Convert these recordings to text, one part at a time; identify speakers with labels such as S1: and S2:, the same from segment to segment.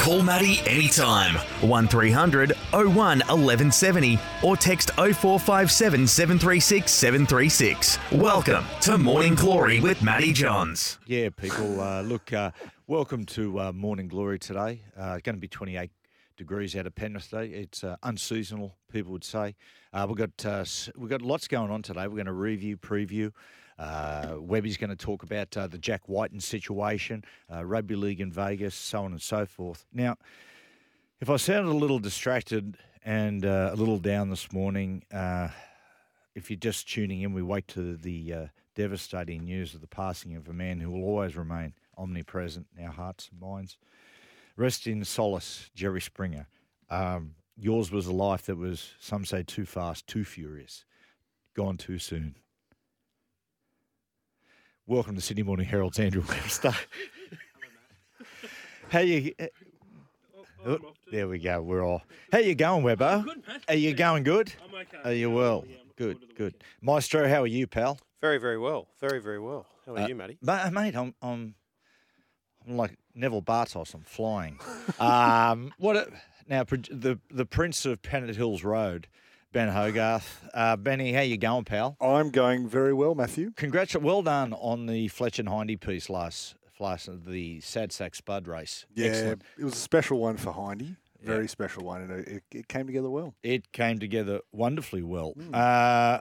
S1: Call Matty anytime. 1300 01 1170 or text 0457 736 736. Welcome to Morning Glory with Matty Johns.
S2: Yeah, people. Uh, look, uh, welcome to uh, Morning Glory today. Uh, going to be 28 degrees out of Penrith today. It's uh, unseasonal, people would say. Uh, we've got we've got lots going on today. We're going to review, preview. Uh, Webby's going to talk about uh, the Jack Wighton situation, uh, rugby league in Vegas, so on and so forth. Now, if I sounded a little distracted and uh, a little down this morning, uh, if you're just tuning in, we wait to the uh, devastating news of the passing of a man who will always remain omnipresent in our hearts and minds. Rest in solace, Jerry Springer. Um, yours was a life that was, some say, too fast, too furious, gone too soon. Welcome to Sydney Morning Herald's Andrew Webster. How you? Oh, there we go. We're all. How you going, Webber?
S3: Good, Pat.
S2: Are you going good?
S3: I'm okay.
S2: Are you well?
S3: Yeah, I'm
S2: Good,
S3: forward
S2: good. Maestro, how are you, pal?
S4: Very, very well. Very, very well. How are
S2: Uh,
S4: you, Matty?
S2: Ma- mate, I'm, I'm, I'm like Neville Bartos. I'm flying. um, what? A, now, the the Prince of Pennant Hills Road, Ben Hogarth. Uh, Benny, how you going, pal?
S5: I'm going very well, Matthew.
S2: Congratulations, well done on the Fletcher and Hindy piece last last the Sad Sack Spud race.
S5: Yeah,
S2: Excellent.
S5: it was a special one for Hindy. Very special one, and it, it came together well.
S2: It came together wonderfully well.
S5: Hmm.
S2: Uh,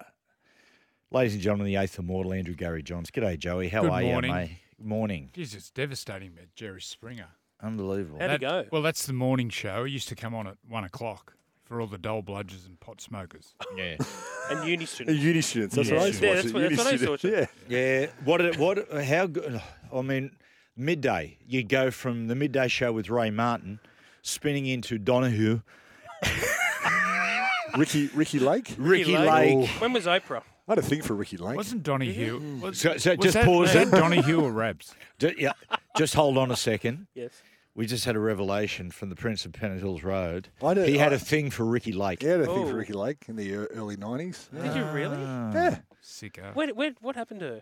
S2: ladies and gentlemen, the eighth immortal Andrew Gary Johns. G'day, Joey. How
S6: Good
S2: are
S6: morning.
S2: you, mate? Morning.
S6: Jeez, it's devastating about Jerry Springer.
S2: Unbelievable.
S3: How'd it go?
S6: Well, that's the morning show. It used to come on at one o'clock for all the dull bludgers and pot smokers.
S2: Yeah.
S3: And uni students.
S5: uni students, that's
S6: Yeah,
S5: what I used to
S3: yeah,
S5: watch
S3: that's
S5: it,
S3: what-
S5: uni
S3: that's what I used to
S5: students,
S3: watch.
S5: Yeah.
S2: Yeah. What? Did, it, what? How good? I mean, midday. You go from the midday show with Ray Martin, spinning into Donahue,
S5: Ricki Ricki Lake.
S2: Ricki
S3: Lake.
S2: Lake. Oh.
S3: When was Oprah?
S5: I had a thing for Ricki Lake.
S6: Wasn't Donahue? Was,
S2: So, so
S6: was
S2: just
S6: that,
S2: pause
S6: was
S2: it.
S6: that Donahue or Rabs?
S2: Ju- yeah. Just hold on a second.
S3: Yes.
S2: We just had a revelation from the Prince of Pennant Hills Road.
S5: I know-
S2: he had
S5: I-
S2: a thing for Ricki Lake.
S5: He had a thing
S3: Oh.
S5: for Ricki Lake in the early nineties.
S3: Did you really?
S2: Ah.
S5: Yeah.
S6: Sicko.
S3: Where, where, what happened to her?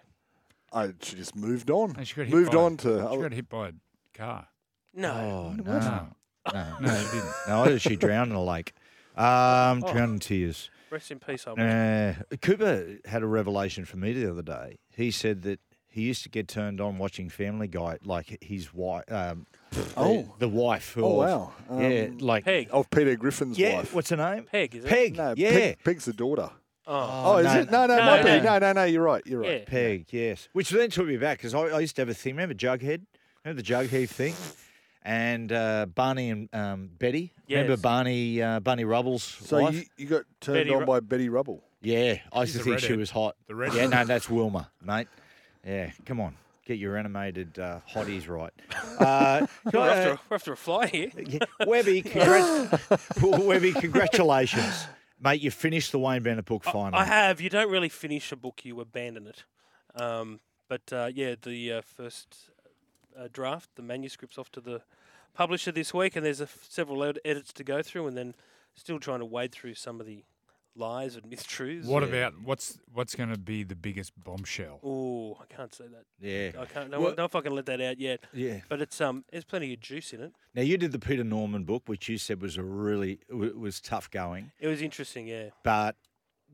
S5: I she just moved on.
S6: And she got hit
S5: moved
S6: by,
S5: on
S6: She
S5: to.
S6: got hit by a car.
S3: No.
S2: Oh no.
S6: No.
S2: No, no, she didn't. No, I she drowned in a lake. Um,
S3: Oh.
S2: drowned in tears.
S3: Rest in peace, old
S2: Uh, Cooper had a revelation for me the other day. He said that he used to get turned on watching Family Guy, like his wife, um,
S5: Oh.
S2: the, the wife.
S5: Oh
S2: of-
S5: wow.
S2: yeah,
S5: Um,
S2: like
S3: Peg.
S5: Of Peter Griffin's
S2: yeah.
S5: wife.
S2: What's her name?
S3: Peg, is it?
S2: Peg.
S5: No,
S2: yeah.
S5: Peg, Peg's the daughter.
S3: Oh.
S5: Oh, is
S2: no,
S5: it? No, no,
S3: no,
S5: it might
S3: no.
S5: No, no, no. You're right. You're
S3: yeah.
S5: right.
S2: Peg. Yes. Which then took me back because I, I used to have a thing. Remember Jughead? Remember the Jughead thing? And uh, Barney and um, Betty. Remember Barney? Uh, Barney Rubble's
S5: So
S2: wife.
S5: you, you got turned
S3: Betty
S5: on
S3: Ru-
S5: by Betty Rubble.
S2: Yeah, I used
S6: She's
S2: to
S6: the
S2: think she was hot.
S6: The redhead.
S2: Yeah, no, that's Wilma, mate. Yeah, come on, get your animated uh, hotties right. Uh,
S3: We're, after
S2: uh,
S3: a, we're after a fly here.
S2: yeah, Webby, congrat- Webby, congratulations, mate. You finished the Wayne Bennett book finally.
S3: I have. You don't really finish a book, you abandon it. Um, but uh, yeah, the uh, first uh, draft, the manuscript's off to the publisher this week, and there's a f- several ed- edits to go through, and then still trying to wade through some of the lies and mistruths.
S6: What about what's what's going to be the biggest bombshell?
S3: Oh, I can't say that.
S2: yeah,
S3: I can't. No,
S2: Well-
S3: know if I can let that out yet.
S2: yeah.
S3: But it's um, there's plenty of juice in it.
S2: Now you did the Peter Norman book, which you said was a really w- was tough going,
S3: It was interesting, yeah.
S2: but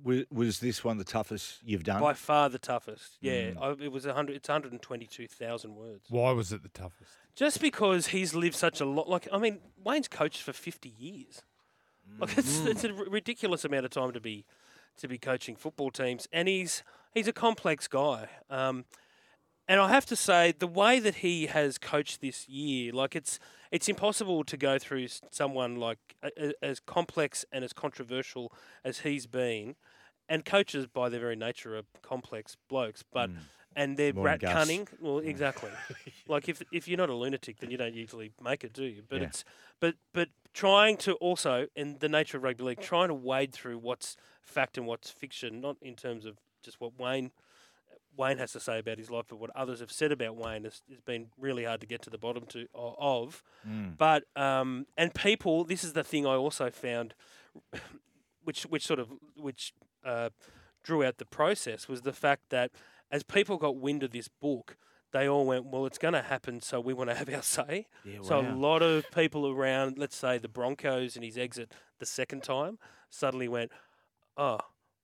S2: was, was this one the toughest you've done?
S3: By far the toughest. Yeah,
S2: Mm.
S3: I, it was a hundred. It's 122,000 words.
S6: Why was it the toughest?
S3: Just because he's lived such a lot. Like I mean, Wayne's coached for 50 years. Like it's it's a r- ridiculous amount of time to be to be coaching football teams, and he's he's a complex guy. Um, and I have to say, the way that he has coached this year, like it's it's impossible to go through someone like a, a- as complex and as controversial as he's been. And coaches, by their very nature, are complex blokes, but and they're
S2: More
S3: rat cunning. Well, exactly. like if if you're not a lunatic, then you don't usually make it, do you? But
S2: Yeah.
S3: it's but but trying to also, in the nature of rugby league, trying to wade through what's fact and what's fiction, not in terms of just what Wayne Wayne has to say about his life, but what others have said about Wayne has, has been really hard to get to the bottom to of.
S2: Mm.
S3: But um, and people, this is the thing I also found, which which sort of which uh, drew out the process was the fact that as people got wind of this book, they all went, well, it's going to happen, so we want to have our say.
S2: Yeah,
S3: So a lot of people around, let's say the Broncos and his exit the second time, suddenly went, oh,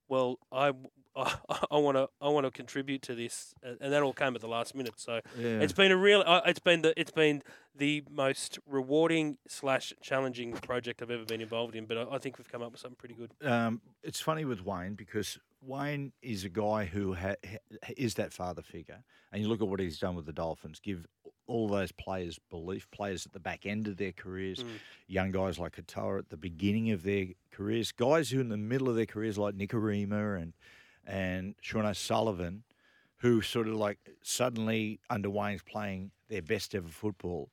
S3: well, I, I, want to I want to contribute to this, and that all came at the last minute. So
S2: Yeah.
S3: it's been a real, it's been the it's been the most rewarding slash challenging project I've ever been involved in. But I, I think we've come up with something pretty good.
S2: um, it's funny with Wayne because Wayne is a guy who ha- is that father figure, and you look at what he's done with the Dolphins. Give all those players belief, players at the back end of their careers,
S3: Mm.
S2: young guys like Katoa at the beginning of their careers, guys who in the middle of their careers like Nikorima and and Sean O'Sullivan, who sort of like suddenly under Wayne's playing their best ever football.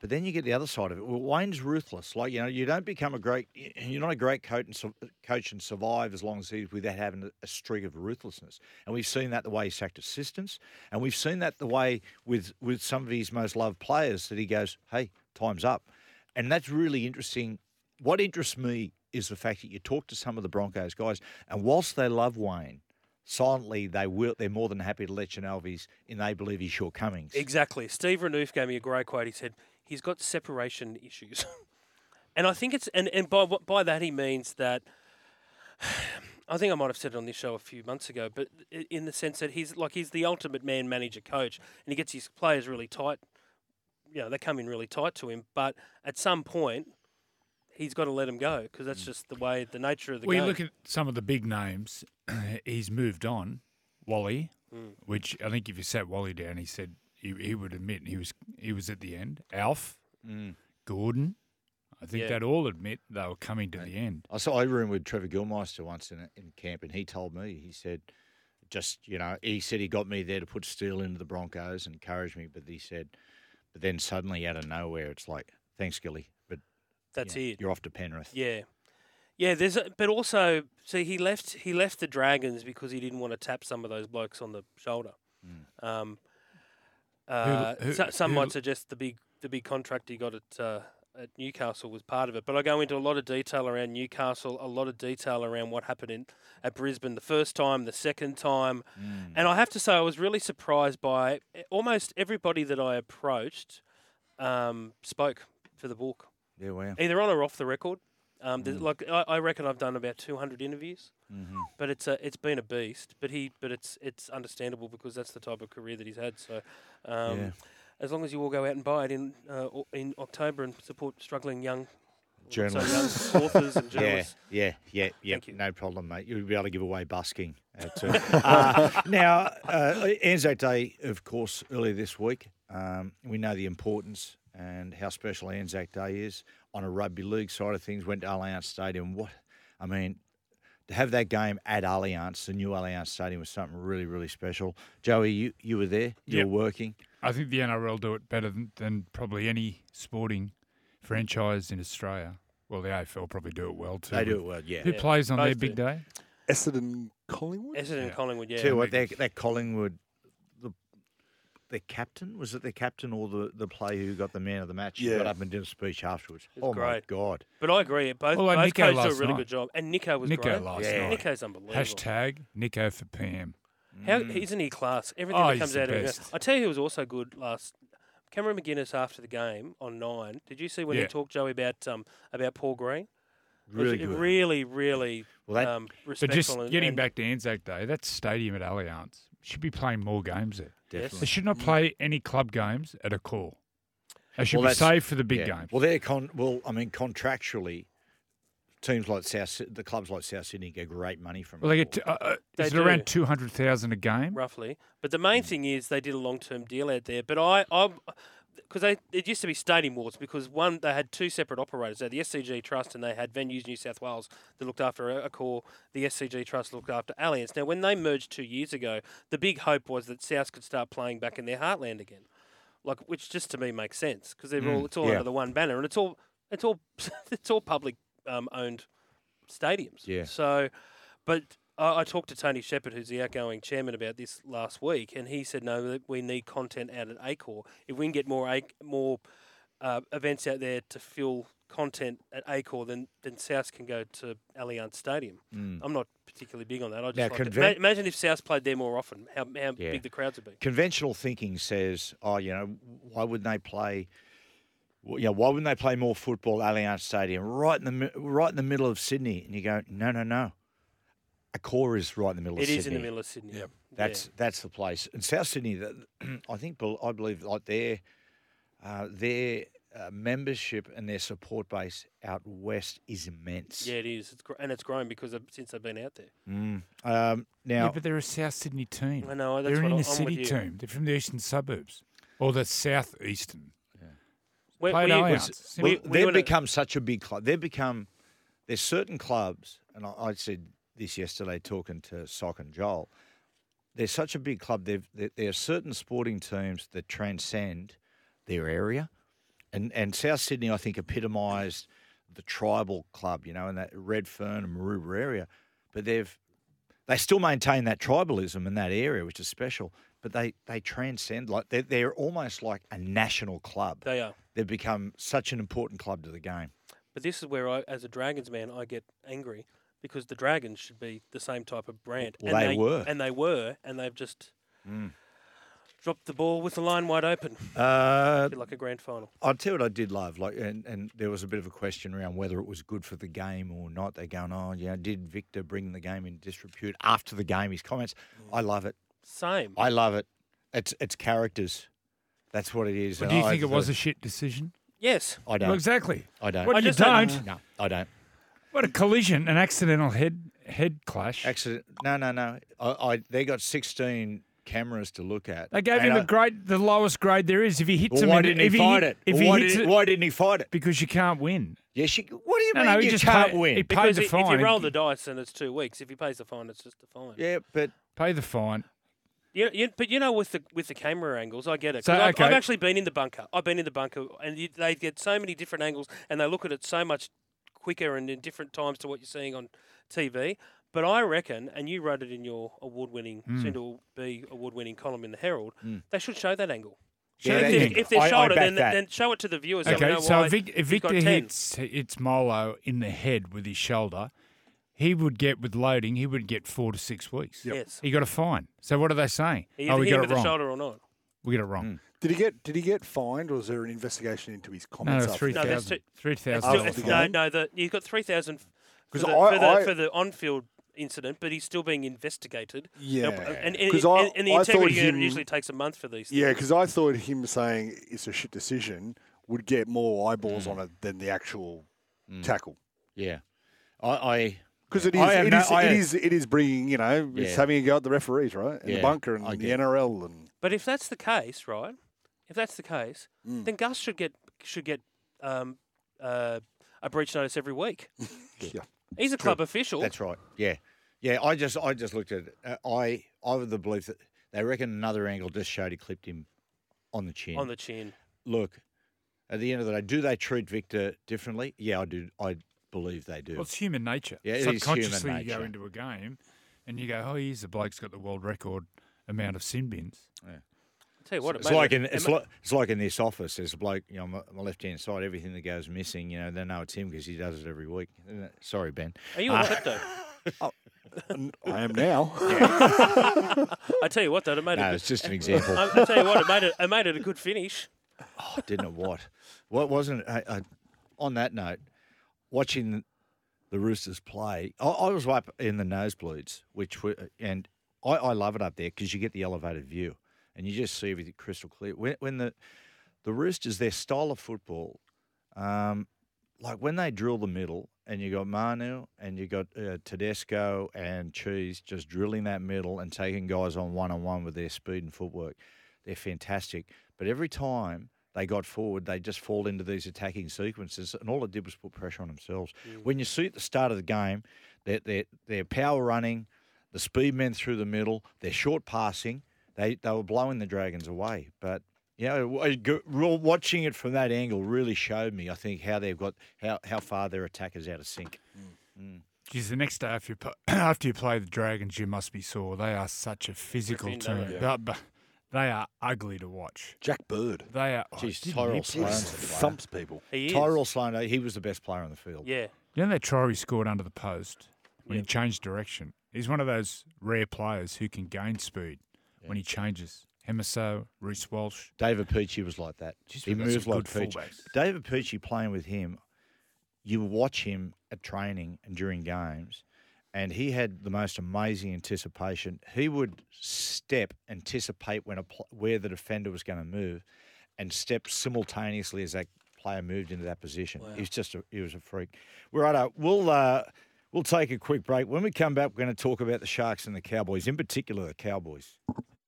S2: But then you get the other side of it. Well, Wayne's ruthless. Like you know, you don't become a great. You're not a great coach and coach and survive as long as he's without having a, a streak of ruthlessness. And we've seen that the way he sacked assistants, and we've seen that the way with with some of his most loved players that he goes, "Hey, time's up," and that's really interesting. What interests me is the fact that you talk to some of the Broncos guys, and whilst they love Wayne, silently they will. They're more than happy to let you know of his, and they believe his shortcomings.
S3: Exactly. Steve Renouf gave me a great quote. He said he's got separation issues, and I think it's and and by by that he means that. I think I might have said it on this show a few months ago, but in the sense that he's like he's the ultimate man manager coach, and he gets his players really tight. You know, they come in really tight to him, but at some point, he's got to let him go because that's just the way, the nature of the game.
S6: Well, you
S3: game.
S6: look at some of the big names. he's moved on. Wally,
S3: Mm.
S6: which I think if you sat Wally down, he said he, he would admit he was he was at the end. Alf,
S2: Mm.
S6: Gordon, I think
S3: Yeah.
S6: they'd all admit they were coming to the end.
S2: I saw I roomed with Trevor Gilmeister once in, in camp, and he told me he said, just you know, he said he got me there to put steel into the Broncos and encourage me, but he said, but then suddenly out of nowhere, it's like, thanks, Gilly, but
S3: that's
S2: you know,
S3: it.
S2: You're off to Penrith.
S3: Yeah, yeah. There's, a, but also, see, he left. He left the Dragons because he didn't want to tap some of those blokes on the shoulder. Um, uh,
S6: who-
S3: so- some
S6: who-
S3: might suggest the big, the big contract he got at uh, at Newcastle was part of it. But I go into a lot of detail around Newcastle, a lot of detail around what happened in at Brisbane the first time, the second time, and I have to say I was really surprised by eh, almost everybody that I approached um, spoke for the book
S2: Yeah, wow.
S3: either on or off the record. Um,
S2: Mm.
S3: Like I, I reckon I've done about 200 interviews,
S2: Mm-hmm.
S3: but it's a, it's been a beast. But he, but it's it's understandable because that's the type of career that he's had. So, um,
S2: Yeah.
S3: as long as you all go out and buy it in uh, in October and support struggling young
S2: Journalists.
S3: young authors and
S2: Yeah,
S3: journalists.
S2: yeah, yeah, yeah.
S3: You.
S2: No problem, mate. You'll be able to give away busking. At, uh, uh, now, uh, Anzac Day, of course, earlier this week. Um, we know the importance and how special Anzac Day is on a rugby league side of things. Went to Allianz Stadium. What, I mean, to have that game at Allianz, the new Allianz Stadium, was something really, really special. Joey, you, you were there. You
S6: Yep.
S2: were working.
S6: I think the NRL do it better than, than probably any sporting franchise in Australia. Well, the AFL probably do it well too.
S2: They do it well. Yeah.
S6: Who
S3: Yeah,
S6: plays on their big
S3: do.
S6: day?
S5: Essendon Collingwood?
S3: Essendon
S6: Yeah.
S3: Collingwood, yeah.
S2: Tell you what, that, that Collingwood, the the captain was it the captain or the, the player who got the man of the match? He got
S5: Yeah.
S2: up and did a speech afterwards.
S3: It's
S2: oh
S3: great.
S2: my god!
S3: But I agree. Both,
S6: Well, like
S3: both
S6: Nico
S3: coaches do a really
S6: night.
S3: good job, and Nico was
S6: Nico
S3: great.
S6: last
S2: Yeah.
S6: night.
S3: Nico's unbelievable.
S6: Hashtag Nico for PM.
S3: How
S2: Mm.
S3: isn't he class? Everything
S6: Oh,
S3: that comes
S6: the
S3: out of him.
S6: best.
S3: I tell you, who was also good last. Cameron McGuinness after the game on nine. Did you see when he talked Joey about um about Paul Green? It was
S2: really good.
S3: really, really
S2: Well, that-
S3: um,
S6: But just
S3: and,
S6: getting
S3: and
S6: back to Anzac Day, that stadium at Allianz should be playing more games there.
S2: Definitely.
S6: They should not play any club games at Accor. They should
S2: Well,
S6: be
S2: that's-
S6: saved for the big
S2: Yeah.
S6: games.
S2: Well, they're con. Well, I mean, contractually, teams like South, Sy- the clubs like South Sydney get great money from.
S6: Well, they
S2: it.
S6: get to, uh, uh,
S3: They
S6: is it around two hundred thousand a game?
S3: roughly. But the main thing is they did a long term deal out there. But I, I, because they it used to be Stadium Wars because one they had two separate operators. They had the SCG Trust and they had Venues New South Wales that looked after Accor. The SCG Trust looked after Allianz. Now when they merged two years ago, the big hope was that South could start playing back in their heartland again, like which just to me makes sense because they're all it's all
S2: yeah.
S3: under the one banner and it's all it's all it's all public um, owned stadiums.
S2: Yeah.
S3: So, but I, I talked to Tony Shepherd, who's the outgoing chairman, about this last week, and he said no, we need content out at Accor. If we can get more Ac- more uh, events out there to fill content at Accor, then then South can go to Allianz Stadium. I'm not particularly big on that. I just
S2: Now,
S3: like to-
S2: conven-
S3: ma- imagine if South played there more often, how, how
S2: Yeah.
S3: big the crowds would be.
S2: Conventional thinking says, oh, you know, why wouldn't they play? You know, why wouldn't they play more football at Allianz Stadium, right in the right in the middle of Sydney? And you go, no, no, no. Accor is right in the middle
S3: It
S2: of
S3: is
S2: Sydney.
S3: in the middle of Sydney.
S5: Yep.
S2: That's that's the place. And South Sydney, that I think, bel- I believe, like their uh, their uh, membership and their support base out west is immense.
S3: yeah, it is. It's gr- and it's grown because of, since they've been out there.
S2: Mm. Um, now,
S6: yeah, but they're a South Sydney team.
S3: I know, that's
S6: they're
S3: what
S6: an
S3: I'm-
S6: inner city team. They're from the eastern suburbs or the southeastern.
S3: Where,
S6: Played
S3: were you- was-
S6: Simple.
S3: were-
S2: well, they've
S3: in a-
S2: become such a big club. They've become there's certain clubs, and I, I said this yesterday talking to Sock and Joel. They're such a big club. They've, there, there are certain sporting teams that transcend their area, and and South Sydney, I think, epitomised the tribal club. You know, in that Redfern and Maroubra area, but they've they still maintain that tribalism in that area, which is special. But they, they transcend like they're, they're almost like a national club
S3: They are.
S2: they've become such an important club to the game.
S3: But this is where I, as a Dragons man, I get angry because the Dragons should be the same type of brand.
S2: Well,
S3: and
S2: they were.
S3: And they were, and they've just dropped the ball with the line wide open.
S2: Uh,
S3: Feel like a grand final.
S2: I'll tell you what I did love, like, and, and there was a bit of a question around whether it was good for the game or not. They're going, oh, yeah, did Victor bring the game in disrepute after the game? His comments, I love it.
S3: Same.
S2: I love it. It's it's characters. That's what it is.
S6: Well, do you
S2: I-
S6: think it was a shit decision?
S3: yes.
S2: I don't.
S6: Well, exactly.
S2: I don't.
S6: What
S3: I
S6: you
S3: just don't-
S6: don't?
S2: No, I don't.
S6: What a collision, an accidental head head clash.
S2: Accident. No, no, no. I, I they got sixteen cameras to look at.
S6: They gave
S2: and
S6: him
S2: I-
S6: the grade, the lowest grade there is. If he hits
S2: Well,
S6: him,
S2: why
S6: in-
S2: didn't
S6: if
S2: he
S6: he
S2: fight
S6: hit-
S2: it?
S6: If
S2: Well,
S6: he
S2: why,
S6: hits
S2: did,
S6: it,
S2: why didn't he fight it?
S6: because you can't win.
S2: Yes, you. What do you
S6: No,
S2: mean
S6: no, he
S2: you
S6: just
S2: can't
S6: paid-
S2: win?
S6: he
S3: Because
S6: a
S3: i- if
S6: fine
S3: you roll the dice and it's two weeks, if he pays the fine, it's just a fine.
S2: yeah, but
S6: Pay the fine.
S3: You, you, but you know, with the with the camera angles, I get it. 'Cause
S6: So,
S3: I've, I've actually been in the bunker. I've been in the bunker, and you, they get so many different angles, and they look at it so much quicker and in different times to what you're seeing on TV. But I reckon, and you wrote it in your award-winning,
S6: Hmm.
S3: soon to be award-winning column in the Herald, they should show that angle.
S2: Yeah,
S3: if,
S2: they
S3: they're, if they're
S2: I- I
S3: shoulder, then, then show it to the viewers.
S6: Okay,
S3: know
S6: so
S3: why
S6: if, Vic, if Victor hits it's Molo in the head with his shoulder, he would get with loading. He would get four to six weeks.
S3: Yes.
S6: He got a fine. So what are they saying?
S3: He
S6: oh, we
S3: hit
S6: got
S3: him
S6: it
S3: with the
S6: wrong.
S3: shoulder or not.
S6: We got it wrong.
S5: Did he get Did he get fined, or was there an investigation into his comments?
S6: no,
S5: after
S6: three?
S3: No, there's
S6: thousand.
S3: two-
S6: Three
S3: It's
S6: thousand.
S3: still,
S5: After
S3: it's,
S5: the
S3: no, the, you've got three thousand for
S5: 'Cause
S3: the,
S5: I-
S3: for, the,
S5: I-
S3: for the on-field incident, but he's still being investigated.
S5: Yeah,
S3: and, and,
S5: 'Cause
S3: and,
S5: I-
S3: and the integrity
S5: him-
S3: usually takes a month for these.
S5: Yeah, because I thought him saying it's a shit decision would get more eyeballs mm. on it than the actual mm. tackle.
S2: yeah, I, I
S5: Because it is,
S2: I have
S5: it,
S2: no-
S5: is,
S2: I
S5: it
S2: have-
S5: is, it is bringing, you know, it's having a go at the referees, right? And
S2: Yeah,
S5: the bunker and the. NRL and
S3: But if that's the case, right? If that's the case,
S5: Mm.
S3: then Gus should get should get um, uh, a breach notice every week.
S5: yeah.
S3: He's a club official.
S2: That's right. Yeah, yeah. I just, I just looked at it. Uh, I, I have the belief that they reckon another angle just showed he clipped him on the chin.
S3: on the chin.
S2: Look, at the end of the day, do they treat Victor differently? Yeah, I do. I believe they do.
S6: Well, it's human nature.
S2: Yeah, it is human
S6: Subconsciously, you go into a game and you go, "Oh, he's the bloke's got the world record amount of sin bins."
S3: I tell you what, it
S2: it's like
S3: it-
S2: in it's like it's like in this office. There's a bloke, you know, on my, my left hand side. Everything that goes missing, you know, they know it's him because he does it every week. Sorry, Ben.
S3: Are you a crypto?
S5: Uh, oh, I am now.
S3: I tell you what, though, it made
S2: No,
S3: it.
S2: it's just an example.
S3: I, I tell you what, it made it. It made it a good finish.
S2: Oh, didn't it? What? What wasn't it? I, I, on that note, watching the Roosters play, I, I was up in the nosebleeds, which were, and I, I love it up there because you get the elevated view and you just see everything crystal clear. When, when the the Roosters, their style of football, um, like when they drill the middle, and you got Manu and you got uh, Tedesco and Cheese just drilling that middle and taking guys on one on one with their speed and footwork, they're fantastic. But every time they got forward, they just fall into these attacking sequences, and all it did was put pressure on themselves. When you see at the start of the game, they're, they're, they're power running, the speed men through the middle, they're short passing, they, they were blowing the Dragons away. But you know, I go- real- watching it from that angle really showed me, I think, how they've got how, how far their attack is out of sync. Mm. Mm.
S6: Geez, the next day after you, after you play the Dragons, you must be sore. They are such a physical
S3: Defender,
S6: team.
S3: yeah.
S6: But, but They are ugly to watch.
S5: Jack Bird
S6: They are. oh,
S2: Jeez,
S6: didn't
S2: Tyrell
S6: he
S2: Sloan.
S5: thumps people.
S3: He is.
S2: Tyrell Sloan, he was the best player on the field.
S3: Yeah.
S6: You know that try he scored under the post when
S3: Yeah.
S6: he changed direction? He's one of those rare players who can gain speed when he changes. Hemiso, Reece Walsh.
S2: David Peachey was like that.
S6: Jeez,
S2: he
S6: we've got some
S2: moved like
S6: good Peachey.
S2: David Peachey playing with him, you watch him at training and during games, and he had the most amazing anticipation. He would step, anticipate when a pl- where the defender was going to move, and step simultaneously as that player moved into that position. He was just a, he was a freak. Right, we'll uh, we'll take a quick break. When we come back, we're going to talk about the Sharks and the Cowboys, in particular the Cowboys.